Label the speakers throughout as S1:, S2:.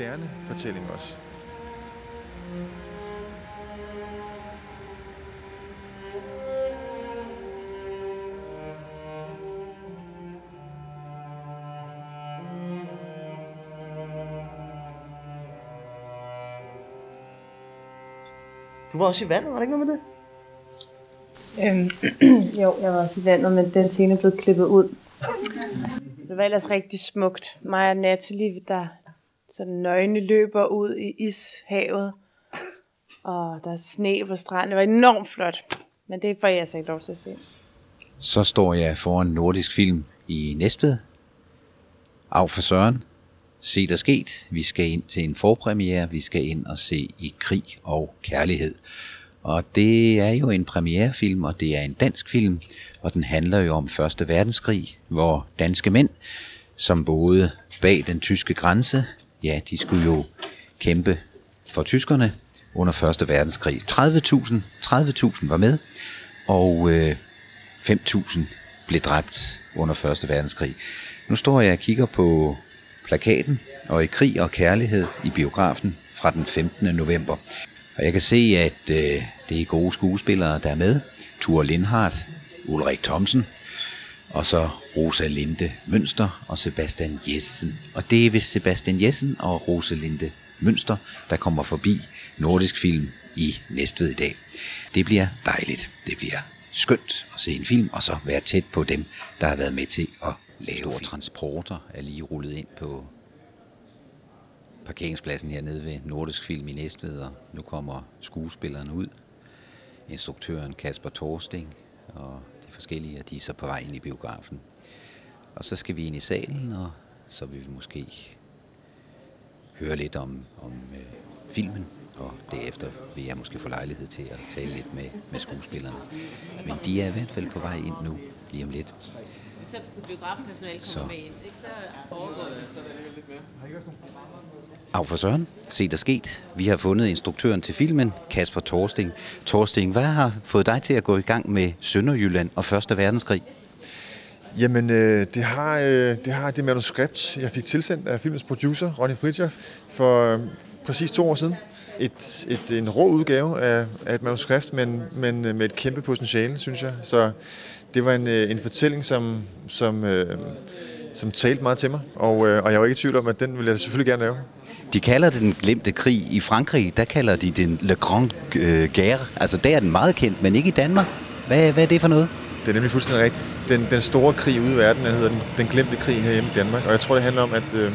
S1: moderne fortælling også.
S2: Du var også i vandet, var det ikke noget med det?
S3: Øhm, jo, jeg var også i vandet, men den scene blev klippet ud. Det var ellers rigtig smukt. Mig og Natalie, der sådan nøgne løber ud i ishavet. Og der er sne på stranden. Det var enormt flot. Men det får jeg altså ikke lov til at se.
S4: Så står jeg foran Nordisk Film i Næstved. Af for Søren. Se der sket. Vi skal ind til en forpremiere. Vi skal ind og se i krig og kærlighed. Og det er jo en premierefilm, og det er en dansk film, og den handler jo om Første Verdenskrig, hvor danske mænd, som boede bag den tyske grænse, ja, de skulle jo kæmpe for tyskerne under Første Verdenskrig. 30.000 30.000 var med, og øh, 5.000 blev dræbt under Første Verdenskrig. Nu står jeg og kigger på plakaten, og i krig og kærlighed i biografen fra den 15. november. Og jeg kan se, at øh, det er gode skuespillere, der er med. Ture Lindhardt, Ulrik Thomsen, og så Rosa Linde Mønster og Sebastian Jessen. Og det er vist Sebastian Jessen og Rosa Linde Mønster, der kommer forbi Nordisk Film i Næstved i dag. Det bliver dejligt. Det bliver skønt at se en film, og så være tæt på dem, der har været med til at lave Store transporter er lige rullet ind på parkeringspladsen hernede ved Nordisk Film i Næstved, og nu kommer skuespillerne ud. Instruktøren Kasper Torsting og de forskellige, og de er så på vej ind i biografen. Og så skal vi ind i salen, og så vil vi måske høre lidt om, om øh, filmen, og derefter vil jeg måske få lejlighed til at tale lidt med, med skuespillerne. Men de er i hvert fald på vej ind nu, lige om lidt.
S5: Så biografpersonale
S4: Så.
S5: kommer med ind, ikke? så foregår det.
S4: Af for Søren, se der sket. Vi har fundet instruktøren til filmen, Kasper Torsting. Torsting, hvad har fået dig til at gå i gang med Sønderjylland og Første Verdenskrig?
S1: Jamen, øh, det, har, øh, det har det manuskript, jeg fik tilsendt af filmens producer, Ronny Fritjof, for øh, præcis to år siden. Et, et, en rå udgave af, af et manuskript, men, men øh, med et kæmpe potentiale, synes jeg. Så det var en, øh, en fortælling, som, som, øh, som talte meget til mig, og, øh, og jeg var ikke i tvivl om, at den ville jeg selvfølgelig gerne lave.
S4: De kalder det den glemte krig. I Frankrig, der kalder de den Le Grand øh, Guerre. Altså, der er den meget kendt, men ikke i Danmark. Hvad, hvad er det for noget?
S1: Det er nemlig fuldstændig rigtigt. Den, den store krig ude i verden, den hedder den, den glemte krig herhjemme i Danmark. Og jeg tror, det handler om, at, øh,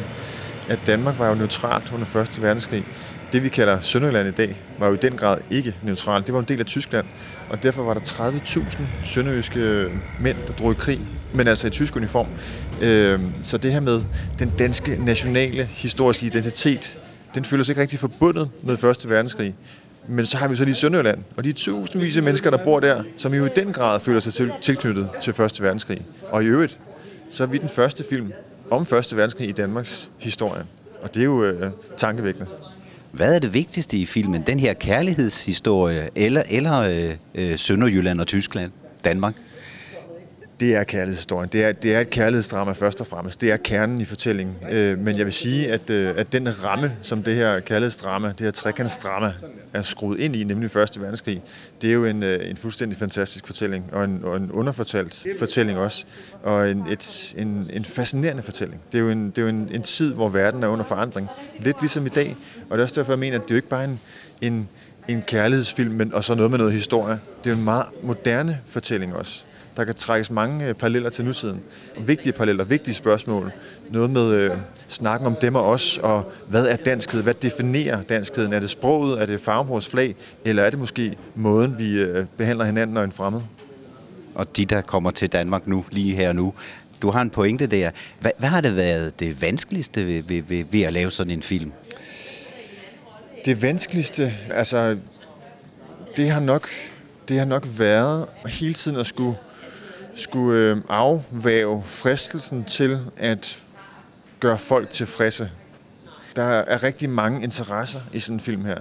S1: at Danmark var jo neutralt under 1. verdenskrig. Det, vi kalder Sønderjylland i dag, var jo i den grad ikke neutralt. Det var en del af Tyskland, og derfor var der 30.000 sønderjyske mænd, der drog i krig, men altså i tysk uniform. Øhm, så det her med den danske nationale historiske identitet, den føler sig ikke rigtig forbundet med 1. verdenskrig. Men så har vi så lige Sønderjylland, og de tusindvis af mennesker, der bor der, som jo i den grad føler sig til, tilknyttet til 1. verdenskrig. Og i øvrigt, så er vi den første film om 1. verdenskrig i Danmarks historie. Og det er jo øh, tankevækkende.
S4: Hvad er det vigtigste i filmen? Den her kærlighedshistorie, eller, eller øh, øh, Sønderjylland og Tyskland, Danmark?
S1: Det er kærlighedshistorien. Det er, det er et kærlighedsdrama først og fremmest. Det er kernen i fortællingen. Øh, men jeg vil sige, at, øh, at den ramme, som det her kærlighedsdrama, det her trekantsdrama, er skruet ind i, nemlig Første verdenskrig, det er jo en, øh, en fuldstændig fantastisk fortælling, og en, og en underfortalt fortælling også, og en, et, en, en fascinerende fortælling. Det er jo, en, det er jo en, en tid, hvor verden er under forandring. Lidt ligesom i dag, og det er også derfor, jeg mener, at det er jo ikke bare en, en, en kærlighedsfilm, men, og så noget med noget historie. Det er jo en meget moderne fortælling også. Der kan trækkes mange øh, paralleller til nutiden. Vigtige paralleller, vigtige spørgsmål. Noget med øh, snakken om dem og os, og hvad er danskhed? Hvad definerer danskheden? Er det sproget? Er det vores flag? Eller er det måske måden, vi øh, behandler hinanden og en fremmed?
S4: Og de, der kommer til Danmark nu, lige her nu, du har en pointe der. Hvad, hvad har det været det vanskeligste ved, ved, ved, ved at lave sådan en film?
S1: Det vanskeligste, altså, det har nok, det har nok været hele tiden at skulle, skulle øh, afvæve fristelsen til at gøre folk tilfredse. Der er rigtig mange interesser i sådan en film her.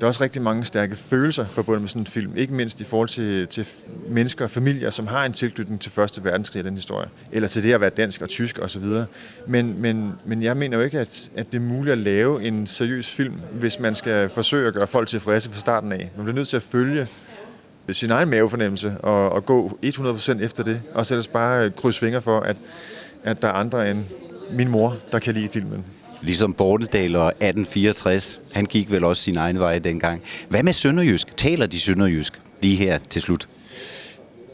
S1: der er også rigtig mange stærke følelser forbundet med sådan en film. Ikke mindst i forhold til, til mennesker og familier, som har en tilknytning til Første Verdenskrig af den historie. Eller til det at være dansk og tysk osv. Men, men, men jeg mener jo ikke, at, at det er muligt at lave en seriøs film, hvis man skal forsøge at gøre folk tilfredse fra starten af. Man bliver nødt til at følge sin egen mavefornemmelse og, og gå 100% efter det. Og så ellers bare øh, krydse fingre for, at, at der er andre end min mor, der kan lide filmen.
S4: Ligesom Borteldal og 1864. Han gik vel også sin egen vej dengang. Hvad med Sønderjysk? Taler de Sønderjysk lige her til slut?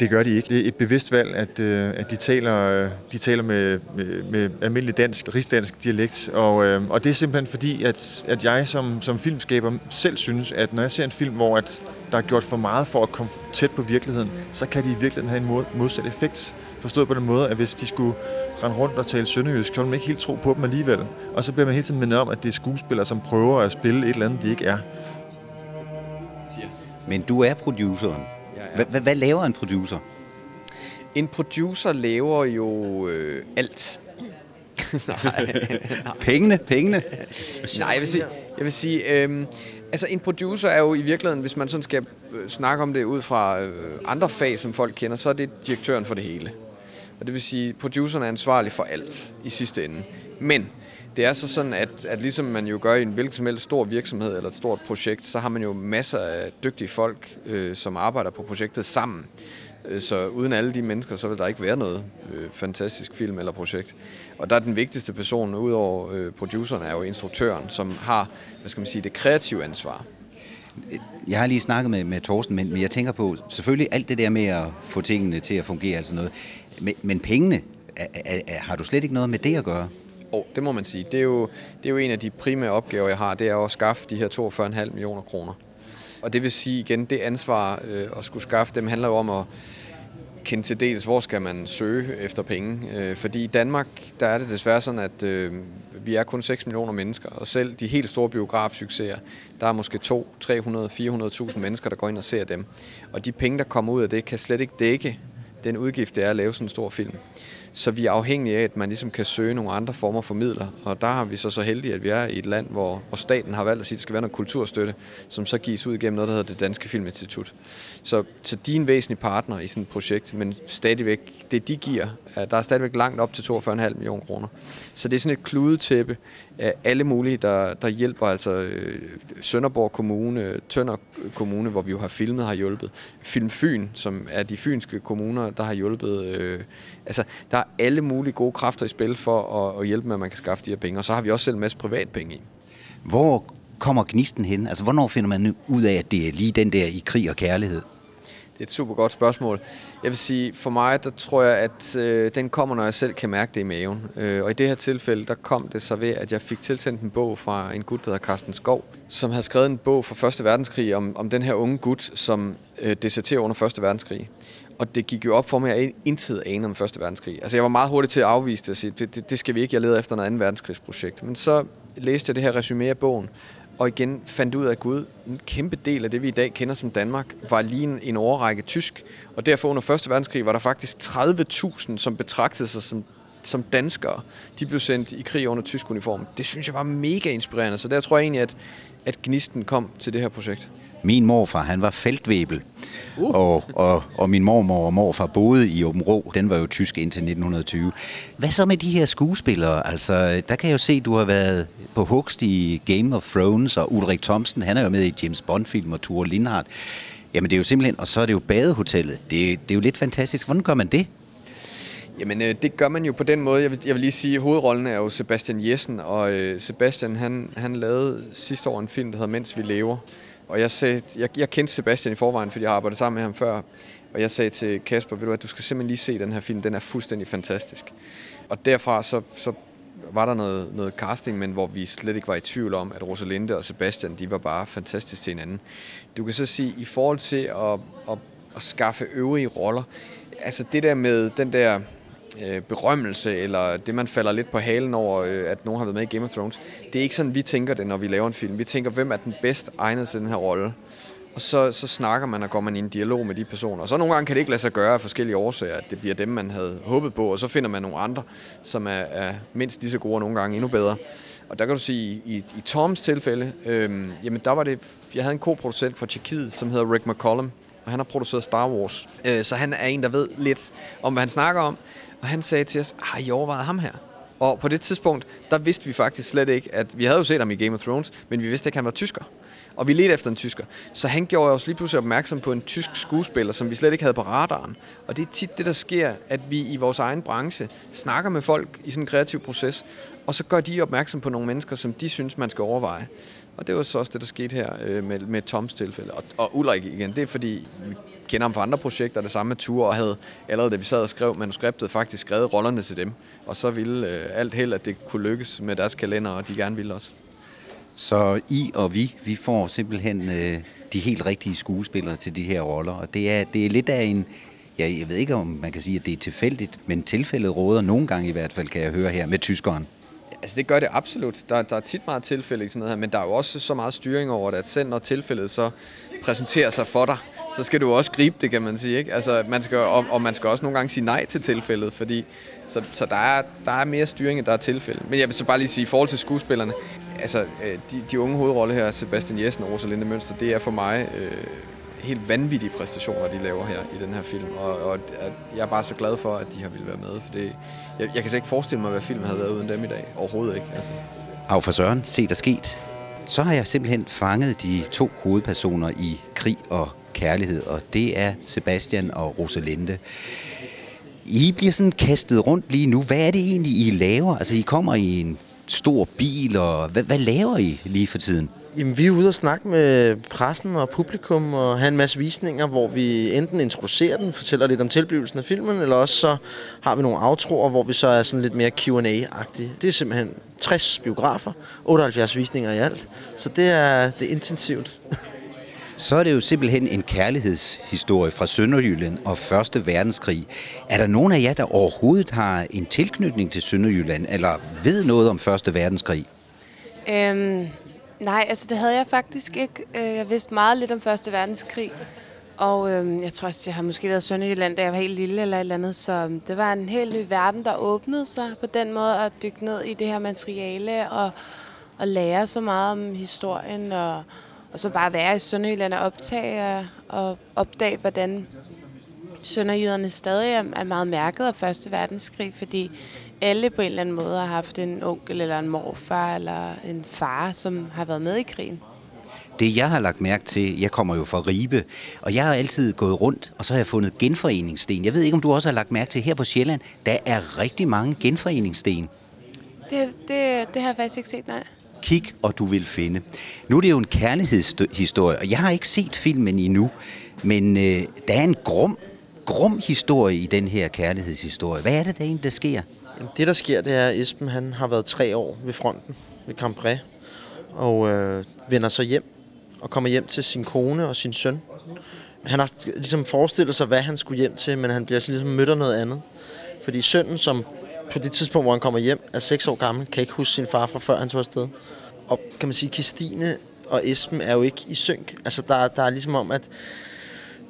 S1: Det gør de ikke. Det er et bevidst valg, at, øh, at de taler, de taler med, med, med almindelig dansk, rigsdansk dialekt. Og, øh, og det er simpelthen fordi, at, at jeg som, som filmskaber selv synes, at når jeg ser en film, hvor at der er gjort for meget for at komme tæt på virkeligheden, så kan de i virkeligheden have en modsat effekt. Forstået på den måde, at hvis de skulle rende rundt og tale sønderjysk, så ville man ikke helt tro på dem alligevel. Og så bliver man hele tiden mindet om, at det er skuespillere, som prøver at spille et eller andet, de ikke er.
S4: Men du er produceren. Hvad, hvad laver en producer?
S6: En producer laver jo øh, alt.
S4: nej, Pengene, pengene.
S6: Nej, jeg vil sige, jeg vil sige øhm, altså en producer er jo i virkeligheden, hvis man sådan skal øh, snakke om det ud fra øh, andre fag, som folk kender, så er det direktøren for det hele. Og det vil sige, at produceren er ansvarlig for alt i sidste ende. Men det er så sådan, at, at ligesom man jo gør i en hvilken som helst stor virksomhed eller et stort projekt, så har man jo masser af dygtige folk, øh, som arbejder på projektet sammen. Øh, så uden alle de mennesker, så vil der ikke være noget øh, fantastisk film eller projekt. Og der er den vigtigste person, udover øh, produceren, er jo instruktøren, som har, hvad skal man sige, det kreative ansvar.
S4: Jeg har lige snakket med, med Thorsten, men, men jeg tænker på, selvfølgelig alt det der med at få tingene til at fungere, altså noget. Men, men pengene, er, er, har du slet ikke noget med det at gøre?
S6: År. det må man sige. Det er, jo, det er jo en af de primære opgaver, jeg har, det er at skaffe de her 42,5 millioner kroner. Og det vil sige igen, det ansvar øh, at skulle skaffe dem handler jo om at kende til dels, hvor skal man søge efter penge. Øh, fordi i Danmark, der er det desværre sådan, at øh, vi er kun 6 millioner mennesker, og selv de helt store biografsucceser, der er måske 2, 300, 400.000 mennesker, der går ind og ser dem. Og de penge, der kommer ud af det, kan slet ikke dække den udgift, det er at lave sådan en stor film. Så vi er afhængige af, at man ligesom kan søge nogle andre former for midler. Og der har vi så så heldige, at vi er i et land, hvor, hvor staten har valgt at sige, at det skal være noget kulturstøtte, som så gives ud gennem noget, der hedder det Danske Filminstitut. Så, så de er en væsentlig partner i sådan et projekt, men stadigvæk, det de giver, der er stadigvæk langt op til 42,5 millioner kroner. Så det er sådan et kludetæppe af alle mulige, der, der hjælper, altså øh, Sønderborg Kommune, Tønder Kommune, hvor vi jo har filmet, har hjulpet. Film Fyn, som er de fynske kommuner, der har hjulpet. Øh, altså, der er alle mulige gode kræfter i spil for at, at hjælpe med, at man kan skaffe de her penge. Og så har vi også selv en masse privatpenge i.
S4: Hvor kommer gnisten hen? Altså, hvornår finder man ud af, at det er lige den der i krig og kærlighed?
S6: Det er et super godt spørgsmål. Jeg vil sige, for mig, der tror jeg, at øh, den kommer, når jeg selv kan mærke det i maven. Øh, og i det her tilfælde, der kom det så ved, at jeg fik tilsendt en bog fra en gut, der hedder Carsten Skov, som havde skrevet en bog fra Første Verdenskrig om, om den her unge gut, som øh, deserterer under Første Verdenskrig. Og det gik jo op for mig, at jeg intet anede om Første Verdenskrig. Altså jeg var meget hurtig til at afvise det og sige, det, det, det skal vi ikke, jeg leder efter noget andet verdenskrigsprojekt. Men så læste jeg det her resume af bogen, og igen fandt ud af, at Gud, en kæmpe del af det, vi i dag kender som Danmark, var lige en, en overrække tysk. Og derfor under Første Verdenskrig var der faktisk 30.000, som betragtede sig som, som danskere. De blev sendt i krig under tysk uniform. Det synes jeg var mega inspirerende, så der tror jeg egentlig, at, at gnisten kom til det her projekt.
S4: Min morfar, han var feltvæbel, uh. og, og, og min mormor og morfar boede i Åben Rå. Den var jo tysk indtil 1920. Hvad så med de her skuespillere? Altså, der kan jeg jo se, at du har været på hugst i Game of Thrones, og Ulrik Thomsen, han er jo med i James Bond-film, og Thor Lindhardt. Jamen det er jo simpelthen, og så er det jo badehotellet. Det, det er jo lidt fantastisk. Hvordan gør man det?
S6: Jamen, øh, det gør man jo på den måde. Jeg vil, jeg vil lige sige, at hovedrollen er jo Sebastian Jessen, og øh, Sebastian, han, han lavede sidste år en film, der hedder Mens vi lever. Og jeg, sagde, jeg, jeg kendte Sebastian i forvejen, fordi jeg har arbejdet sammen med ham før. Og jeg sagde til Kasper, ved du at du skal simpelthen lige se den her film. Den er fuldstændig fantastisk. Og derfra så, så var der noget, noget casting, men hvor vi slet ikke var i tvivl om, at Rosalinde og Sebastian, de var bare fantastiske til hinanden. Du kan så sige, i forhold til at, at, at skaffe øvrige roller, altså det der med den der øh, berømmelse, eller det, man falder lidt på halen over, øh, at nogen har været med i Game of Thrones. Det er ikke sådan, vi tænker det, når vi laver en film. Vi tænker, hvem er den bedst egnet til den her rolle? og så, så snakker man og går man i en dialog med de personer. Og så nogle gange kan det ikke lade sig gøre af forskellige årsager, at det bliver dem, man havde håbet på, og så finder man nogle andre, som er, er mindst lige så gode og nogle gange endnu bedre. Og der kan du sige, i, i Toms tilfælde, øhm, jamen der var det, jeg havde en koproducent fra Tjekkiet, som hedder Rick McCollum, og han har produceret Star Wars. Øh, så han er en, der ved lidt om, hvad han snakker om. Og han sagde til os, har I overvejet ham her? Og på det tidspunkt, der vidste vi faktisk slet ikke, at vi havde jo set ham i Game of Thrones, men vi vidste ikke, at han var tysker. Og vi ledte efter en tysker. Så han gjorde os lige pludselig opmærksom på en tysk skuespiller, som vi slet ikke havde på radaren. Og det er tit det, der sker, at vi i vores egen branche snakker med folk i sådan en kreativ proces, og så gør de opmærksom på nogle mennesker, som de synes, man skal overveje. Og det var så også det, der skete her øh, med, med Toms tilfælde. Og, og Ulrik igen, det er fordi, vi kender ham fra andre projekter, det samme med Ture, og havde allerede da vi sad og skrev manuskriptet, faktisk skrevet rollerne til dem. Og så ville øh, alt held, at det kunne lykkes med deres kalender, og de gerne ville også.
S4: Så I og vi, vi får simpelthen øh, de helt rigtige skuespillere til de her roller, og det er, det er lidt af en, ja, jeg ved ikke om man kan sige, at det er tilfældigt, men tilfældet råder nogle gange i hvert fald, kan jeg høre her, med tyskeren.
S6: Altså det gør det absolut. Der, der er tit meget tilfælde i sådan noget her, men der er jo også så meget styring over det, at selv når tilfældet så præsenterer sig for dig, så skal du også gribe det, kan man sige. Ikke? Altså, man skal, og, og man skal også nogle gange sige nej til tilfældet, fordi så, så der, er, der er mere styring, end der er tilfælde. Men jeg vil så bare lige sige, i forhold til skuespillerne, altså øh, de, de unge hovedrolle her, Sebastian Jessen og Rosalinde Mønster, det er for mig øh, helt vanvittige præstationer, de laver her i den her film. Og, og jeg er bare så glad for, at de har ville være med, for det, jeg, jeg kan slet ikke forestille mig, hvad filmen havde været uden dem i dag. Overhovedet ikke. Altså.
S4: Af for Søren, se der sket. Så har jeg simpelthen fanget de to hovedpersoner i krig og kærlighed, og det er Sebastian og Rosalinde. I bliver sådan kastet rundt lige nu. Hvad er det egentlig, I laver? Altså, I kommer i en stor bil, og hvad, hvad laver I lige for tiden?
S2: Jamen, vi er ude og snakke med pressen og publikum og have en masse visninger, hvor vi enten introducerer den, fortæller lidt om tilblivelsen af filmen, eller også så har vi nogle aftroer, hvor vi så er sådan lidt mere Q&A-agtige. Det er simpelthen 60 biografer, 78 visninger i alt, så det er, det er intensivt.
S4: Så er det jo simpelthen en kærlighedshistorie fra Sønderjylland og Første Verdenskrig. Er der nogen af jer, der overhovedet har en tilknytning til Sønderjylland, eller ved noget om Første Verdenskrig?
S3: Øhm, nej, altså det havde jeg faktisk ikke. Øh, jeg vidste meget lidt om Første Verdenskrig. Og øhm, jeg tror også, jeg har måske været i Sønderjylland, da jeg var helt lille eller et eller andet. Så øh, det var en helt ny verden, der åbnede sig på den måde at dykke ned i det her materiale og, og lære så meget om historien. Og, og så bare være i Sønderjylland og optage og, opdage, hvordan sønderjyderne stadig er meget mærket af Første Verdenskrig, fordi alle på en eller anden måde har haft en onkel eller en morfar eller en far, som har været med i krigen.
S4: Det jeg har lagt mærke til, jeg kommer jo fra Ribe, og jeg har altid gået rundt, og så har jeg fundet genforeningssten. Jeg ved ikke, om du også har lagt mærke til her på Sjælland, der er rigtig mange genforeningssten.
S3: Det, det, det har jeg faktisk ikke set, nej.
S4: Kig, og du vil finde. Nu er det jo en kærlighedshistorie, og jeg har ikke set filmen endnu, men øh, der er en grum, grum historie i den her kærlighedshistorie. Hvad er det, der egentlig, der sker?
S2: Jamen, Det, der sker, det er, at Esben han har været tre år ved fronten ved Cambrai, og øh, vender så hjem og kommer hjem til sin kone og sin søn. Han har ligesom forestillet sig, hvad han skulle hjem til, men han bliver så ligesom mødt af noget andet. Fordi sønnen, som på det tidspunkt, hvor han kommer hjem, er 6 år gammel, kan ikke huske sin far fra før han tog afsted. Og kan man sige, Kristine og Esben er jo ikke i synk. Altså, der, der er ligesom om, at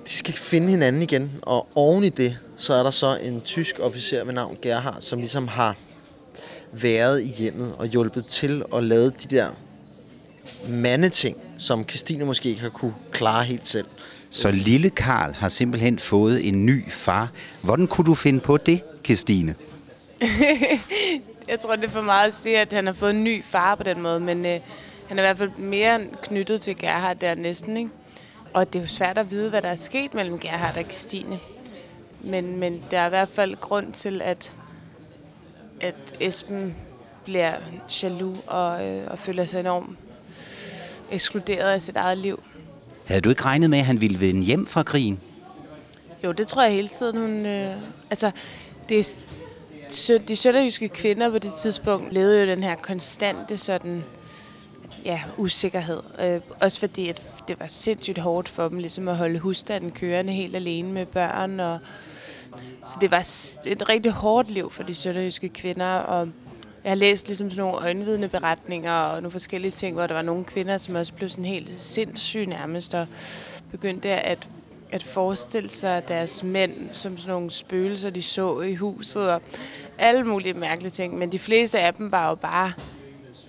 S2: de skal finde hinanden igen. Og oven i det, så er der så en tysk officer ved navn Gerhard, som ligesom har været i hjemmet og hjulpet til at lave de der mandeting, som Christine måske ikke har kunne klare helt selv.
S4: Så lille Karl har simpelthen fået en ny far. Hvordan kunne du finde på det, Kirstine?
S3: Jeg tror, det er for meget at sige, at han har fået en ny far på den måde, men øh, han er i hvert fald mere knyttet til Gerhard der næsten, ikke? Og det er jo svært at vide, hvad der er sket mellem Gerhard og Christine. Men, men der er i hvert fald grund til, at, at Esben bliver jaloux og, øh, og føler sig enormt ekskluderet af sit eget liv.
S4: Havde du ikke regnet med, at han ville vende hjem fra krigen?
S3: Jo, det tror jeg hele tiden, hun... Øh, altså, det de sønderjyske kvinder på det tidspunkt levede jo den her konstante sådan, ja, usikkerhed. Øh, også fordi, at det var sindssygt hårdt for dem ligesom at holde husstanden kørende helt alene med børn. Og, så det var et rigtig hårdt liv for de sønderjyske kvinder, og Jeg har læst ligesom sådan nogle øjenvidende beretninger og nogle forskellige ting, hvor der var nogle kvinder, som også blev sådan helt sindssyge nærmest, og begyndte at, at forestille sig deres mænd som sådan nogle spøgelser, de så i huset, og alle mulige mærkelige ting. Men de fleste af dem var jo bare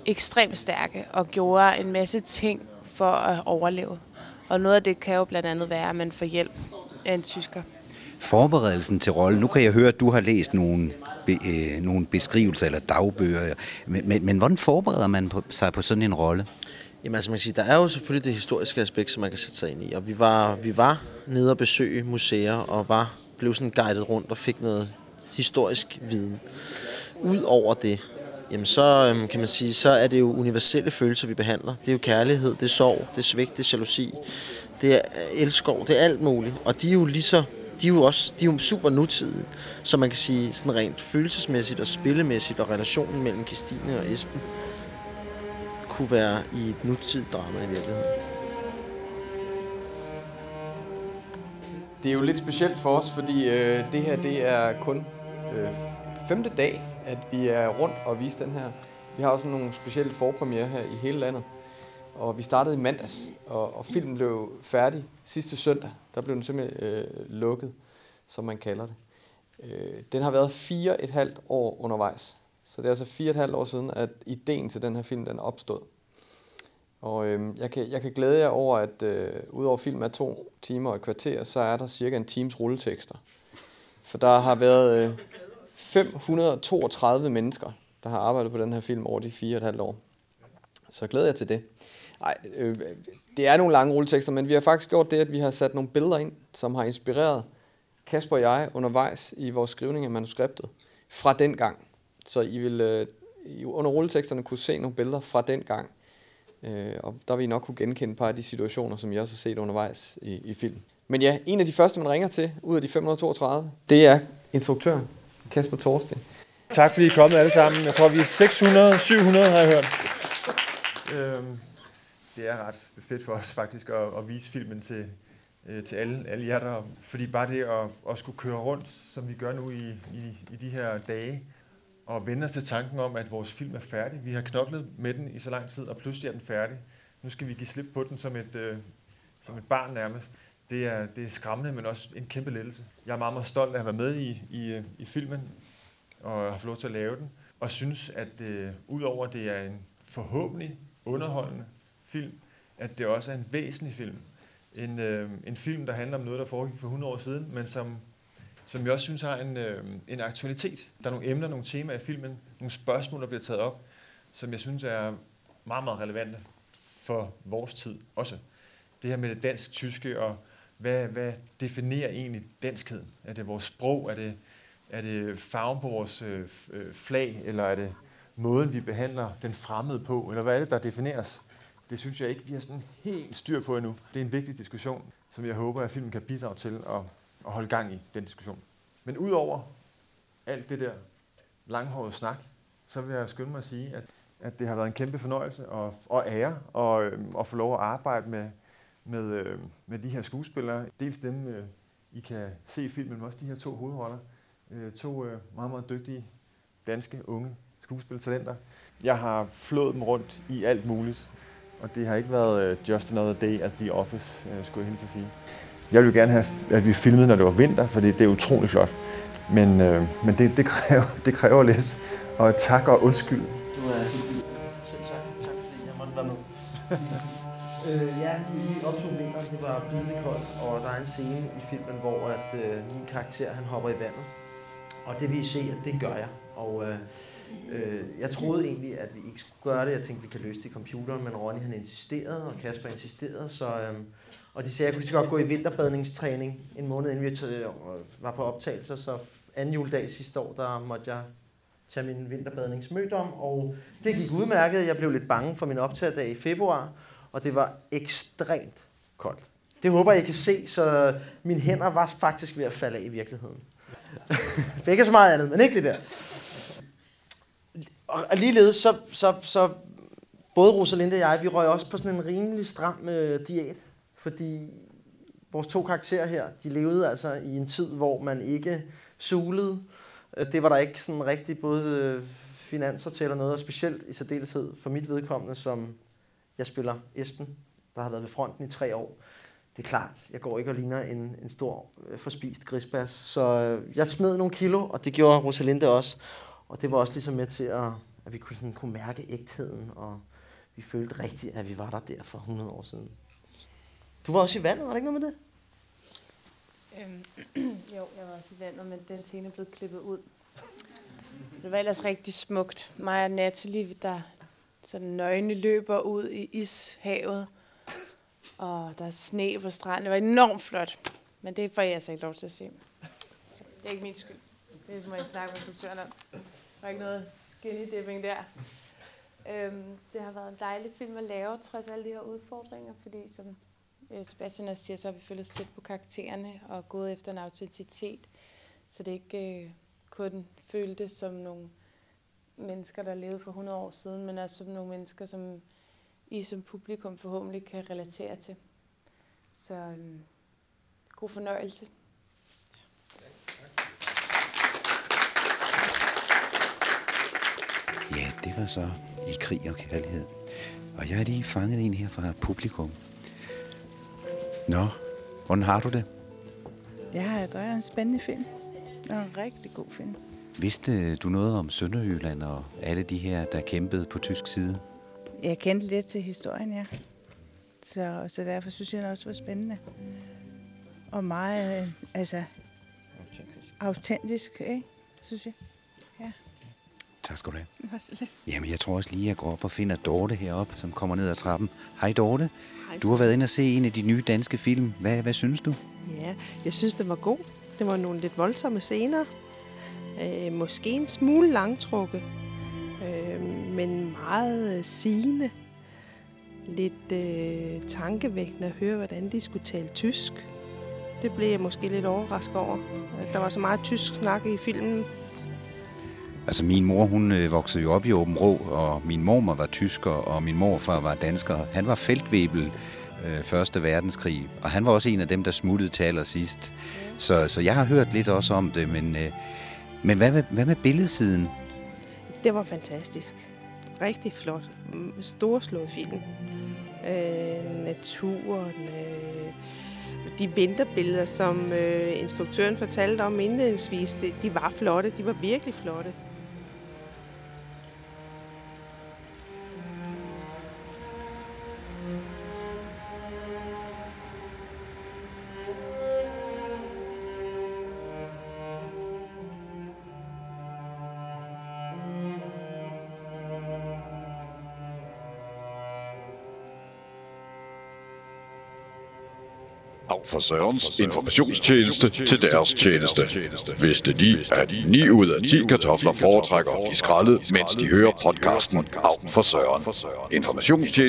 S3: ekstremt stærke og gjorde en masse ting for at overleve. Og noget af det kan jo blandt andet være, at man får hjælp af en tysker.
S4: Forberedelsen til rollen. Nu kan jeg høre, at du har læst nogle, øh, nogle beskrivelser eller dagbøger. Men, men, men hvordan forbereder man på, sig på sådan en rolle?
S2: Jamen altså man kan sige, der er jo selvfølgelig det historiske aspekt, som man kan sætte sig ind i. Og vi var, vi var nede og besøge museer og var, blev sådan guidet rundt og fik noget historisk viden. Udover det, jamen så øhm, kan man sige, så er det jo universelle følelser, vi behandler. Det er jo kærlighed, det er sorg, det er svigt, det er jalousi, det er øh, elskov, det er alt muligt. Og de er jo lige så, de er jo også, de er jo super nutidige. Så man kan sige, sådan rent følelsesmæssigt og spillemæssigt og relationen mellem Christine og Esben, kunne være i et nutidigt drama i virkeligheden.
S6: Det er jo lidt specielt for os, fordi øh, det her det er kun øh, femte dag, at vi er rundt og viser den her. Vi har også nogle specielle forpremiere her i hele landet. Og vi startede i mandags, og, og filmen blev færdig sidste søndag. Der blev den simpelthen øh, lukket, som man kalder det. Øh, den har været fire et halvt år undervejs. Så det er altså fire et halvt år siden, at ideen til den her film den opstod. Og øh, jeg, kan, jeg kan glæde jer over, at øh, udover filmen er to timer og et kvarter, så er der cirka en times rulletekster. For der har været øh, 532 mennesker, der har arbejdet på den her film over de fire og et halvt år. Så glæder jeg til det. Nej, øh, det er nogle lange rulletekster, men vi har faktisk gjort det, at vi har sat nogle billeder ind, som har inspireret Kasper og jeg undervejs i vores skrivning af manuskriptet fra den gang. Så I vil øh, under rulleteksterne kunne se nogle billeder fra den gang. Øh, og der vil I nok kunne genkende et par af de situationer, som I også har set undervejs i, i filmen. Men ja, en af de første, man ringer til, ud af de 532, det er instruktøren, Kasper Thorsten.
S1: Tak fordi I er kommet alle sammen. Jeg tror, vi er 600, 700 har jeg hørt. Øhm, det er ret fedt for os faktisk at, at vise filmen til, øh, til alle, alle jer der. Fordi bare det at, at skulle køre rundt, som vi gør nu i, i, i de her dage, og vende os til tanken om, at vores film er færdig. Vi har knoklet med den i så lang tid, og pludselig er den færdig. Nu skal vi give slip på den som et, øh, som et barn nærmest. Det er, det er skræmmende, men også en kæmpe lettelse. Jeg er meget, meget stolt af at være med i, i, øh, i filmen, og har fået lov til at lave den. Og synes, at øh, udover det er en forhåbentlig underholdende film, at det også er en væsentlig film. En, øh, en film, der handler om noget, der foregik for 100 år siden, men som, som jeg også synes har en, øh, en aktualitet. Der er nogle emner, nogle temaer i filmen, nogle spørgsmål, der bliver taget op, som jeg synes er meget, meget relevante for vores tid også. Det her med det dansk-tyske, og hvad, hvad definerer egentlig danskheden? Er det vores sprog? Er det, er det farven på vores øh, øh flag? Eller er det måden, vi behandler den fremmede på? Eller hvad er det, der defineres? Det synes jeg ikke, vi har sådan helt styr på endnu. Det er en vigtig diskussion, som jeg håber, at filmen kan bidrage til at, at holde gang i den diskussion. Men udover alt det der langhårede snak, så vil jeg skynde mig at sige, at, at det har været en kæmpe fornøjelse og, og ære at, at få lov at arbejde med, med, øhm, med de her skuespillere. Dels dem, øh, I kan se i filmen, men også de her to hovedroller. Øh, to øh, meget, meget dygtige danske unge skuespiltalenter. Jeg har flået dem rundt i alt muligt, og det har ikke været uh, just another day at the office, uh, skulle jeg hilse at sige. Jeg ville gerne have, at vi filmede, når det var vinter, for det er utrolig flot. Men, uh, men det, det, kræver, det kræver lidt. Og tak og undskyld.
S2: Du er helt Selv tak. Tak fordi jeg måtte være med. øh, ja, vi optog vinteren. Det var bidende koldt, og der er en scene i filmen, hvor at, øh, min karakter han hopper i vandet. Og det vil I se, at det gør jeg. Og øh, øh, jeg troede egentlig, at vi ikke skulle gøre det. Jeg tænkte, at vi kan løse det i computeren, men Ronny han insisterede, og Kasper insisterede. Så, øh, og de sagde, at jeg kunne lige så godt gå i vinterbadningstræning en måned, inden vi øh, var på optagelser. Så anden juledag sidste år, der måtte jeg tage min vinterbadningsmødom, og det gik udmærket. Jeg blev lidt bange for min optagedag i februar, og det var ekstremt koldt. Det håber jeg, I kan se, så mine hænder var faktisk ved at falde af i virkeligheden. ikke så meget andet, men ikke det der. Og ligeledes, så, så, så både Rosalinde og jeg, vi røg også på sådan en rimelig stram øh, diæt, fordi vores to karakterer her, de levede altså i en tid, hvor man ikke sulede. Øh, det var der ikke sådan rigtig både øh, finanser finanser tæller noget, og specielt i særdeleshed for mit vedkommende, som jeg spiller Esben, der har været ved fronten i tre år. Det er klart, jeg går ikke og ligner en, en stor øh, forspist grisbas. Så jeg smed nogle kilo, og det gjorde Rosalinde også. Og det var også ligesom med til, at, at vi kunne, sådan, kunne mærke ægtheden, og vi følte rigtigt, at vi var der der for 100 år siden. Du var også i vandet, var det ikke noget med det?
S3: Øhm, jo, jeg var også i vandet, men den scene blev klippet ud. Det var ellers rigtig smukt. Mig og Natalie, der sådan nøgne løber ud i ishavet. Og der er sne på stranden. Det var enormt flot. Men det får jeg altså ikke lov til at se. Så det er ikke min skyld. Det må jeg snakke med instruktøren om. Der er ikke noget skinny dipping der. Øhm, det har været en dejlig film at lave, trods alle de her udfordringer, fordi som øh, Sebastian også siger, så har vi følt os tæt på karaktererne og gået efter en autenticitet. Så det ikke øh, kun føltes som nogle mennesker, der levede for 100 år siden, men også som nogle mennesker, som I som publikum forhåbentlig kan relatere til. Så øh, god fornøjelse.
S4: Ja, det var så i krig og kærlighed. Og jeg har lige fanget en her fra publikum. Nå, hvordan har du det?
S7: Jeg har gør en spændende film. Og en rigtig god film.
S4: Vidste du noget om Sønderjylland og alle de her, der kæmpede på tysk side?
S7: Jeg kendte lidt til historien, ja. Så, så derfor synes jeg, det også var spændende. Og meget, øh, altså, autentisk, ikke? Synes jeg.
S4: Tak skal du have.
S7: Var så lidt.
S4: Jamen, jeg tror også lige, at jeg går op og finder Dorte heroppe, som kommer ned ad trappen. Hej Dorte. Du har været inde og se en af de nye danske film. Hvad, hvad synes du?
S8: Ja, jeg synes, det var god. Det var nogle lidt voldsomme scener. Øh, måske en smule langtrukket, øh, men meget øh, sigende. Lidt øh, tankevækkende at høre, hvordan de skulle tale tysk. Det blev jeg måske lidt overrasket over. At der var så meget tysk snak i filmen.
S4: Altså, min mor, hun øh, voksede jo op i Åben Rå, og min mormor var tysker, og min morfar var dansker. Han var feltwebel øh, Første Verdenskrig, og han var også en af dem, der smuttede til allersidst. Så, så jeg har hørt lidt også om det, men, øh, men hvad, med, hvad med billedsiden?
S8: Det var fantastisk. Rigtig flot. Storslået film. Øh, naturen. Øh, de vinterbilleder, som øh, instruktøren fortalte om indledningsvis, det, de var flotte. De var virkelig flotte.
S9: For Sørens informationstjeneste til deres tjeneste. Vidste de, at 9 ud af 10 kartofler foretrækker blive skrællet, mens de hører podcasten Af for Søren. Informationstjeneste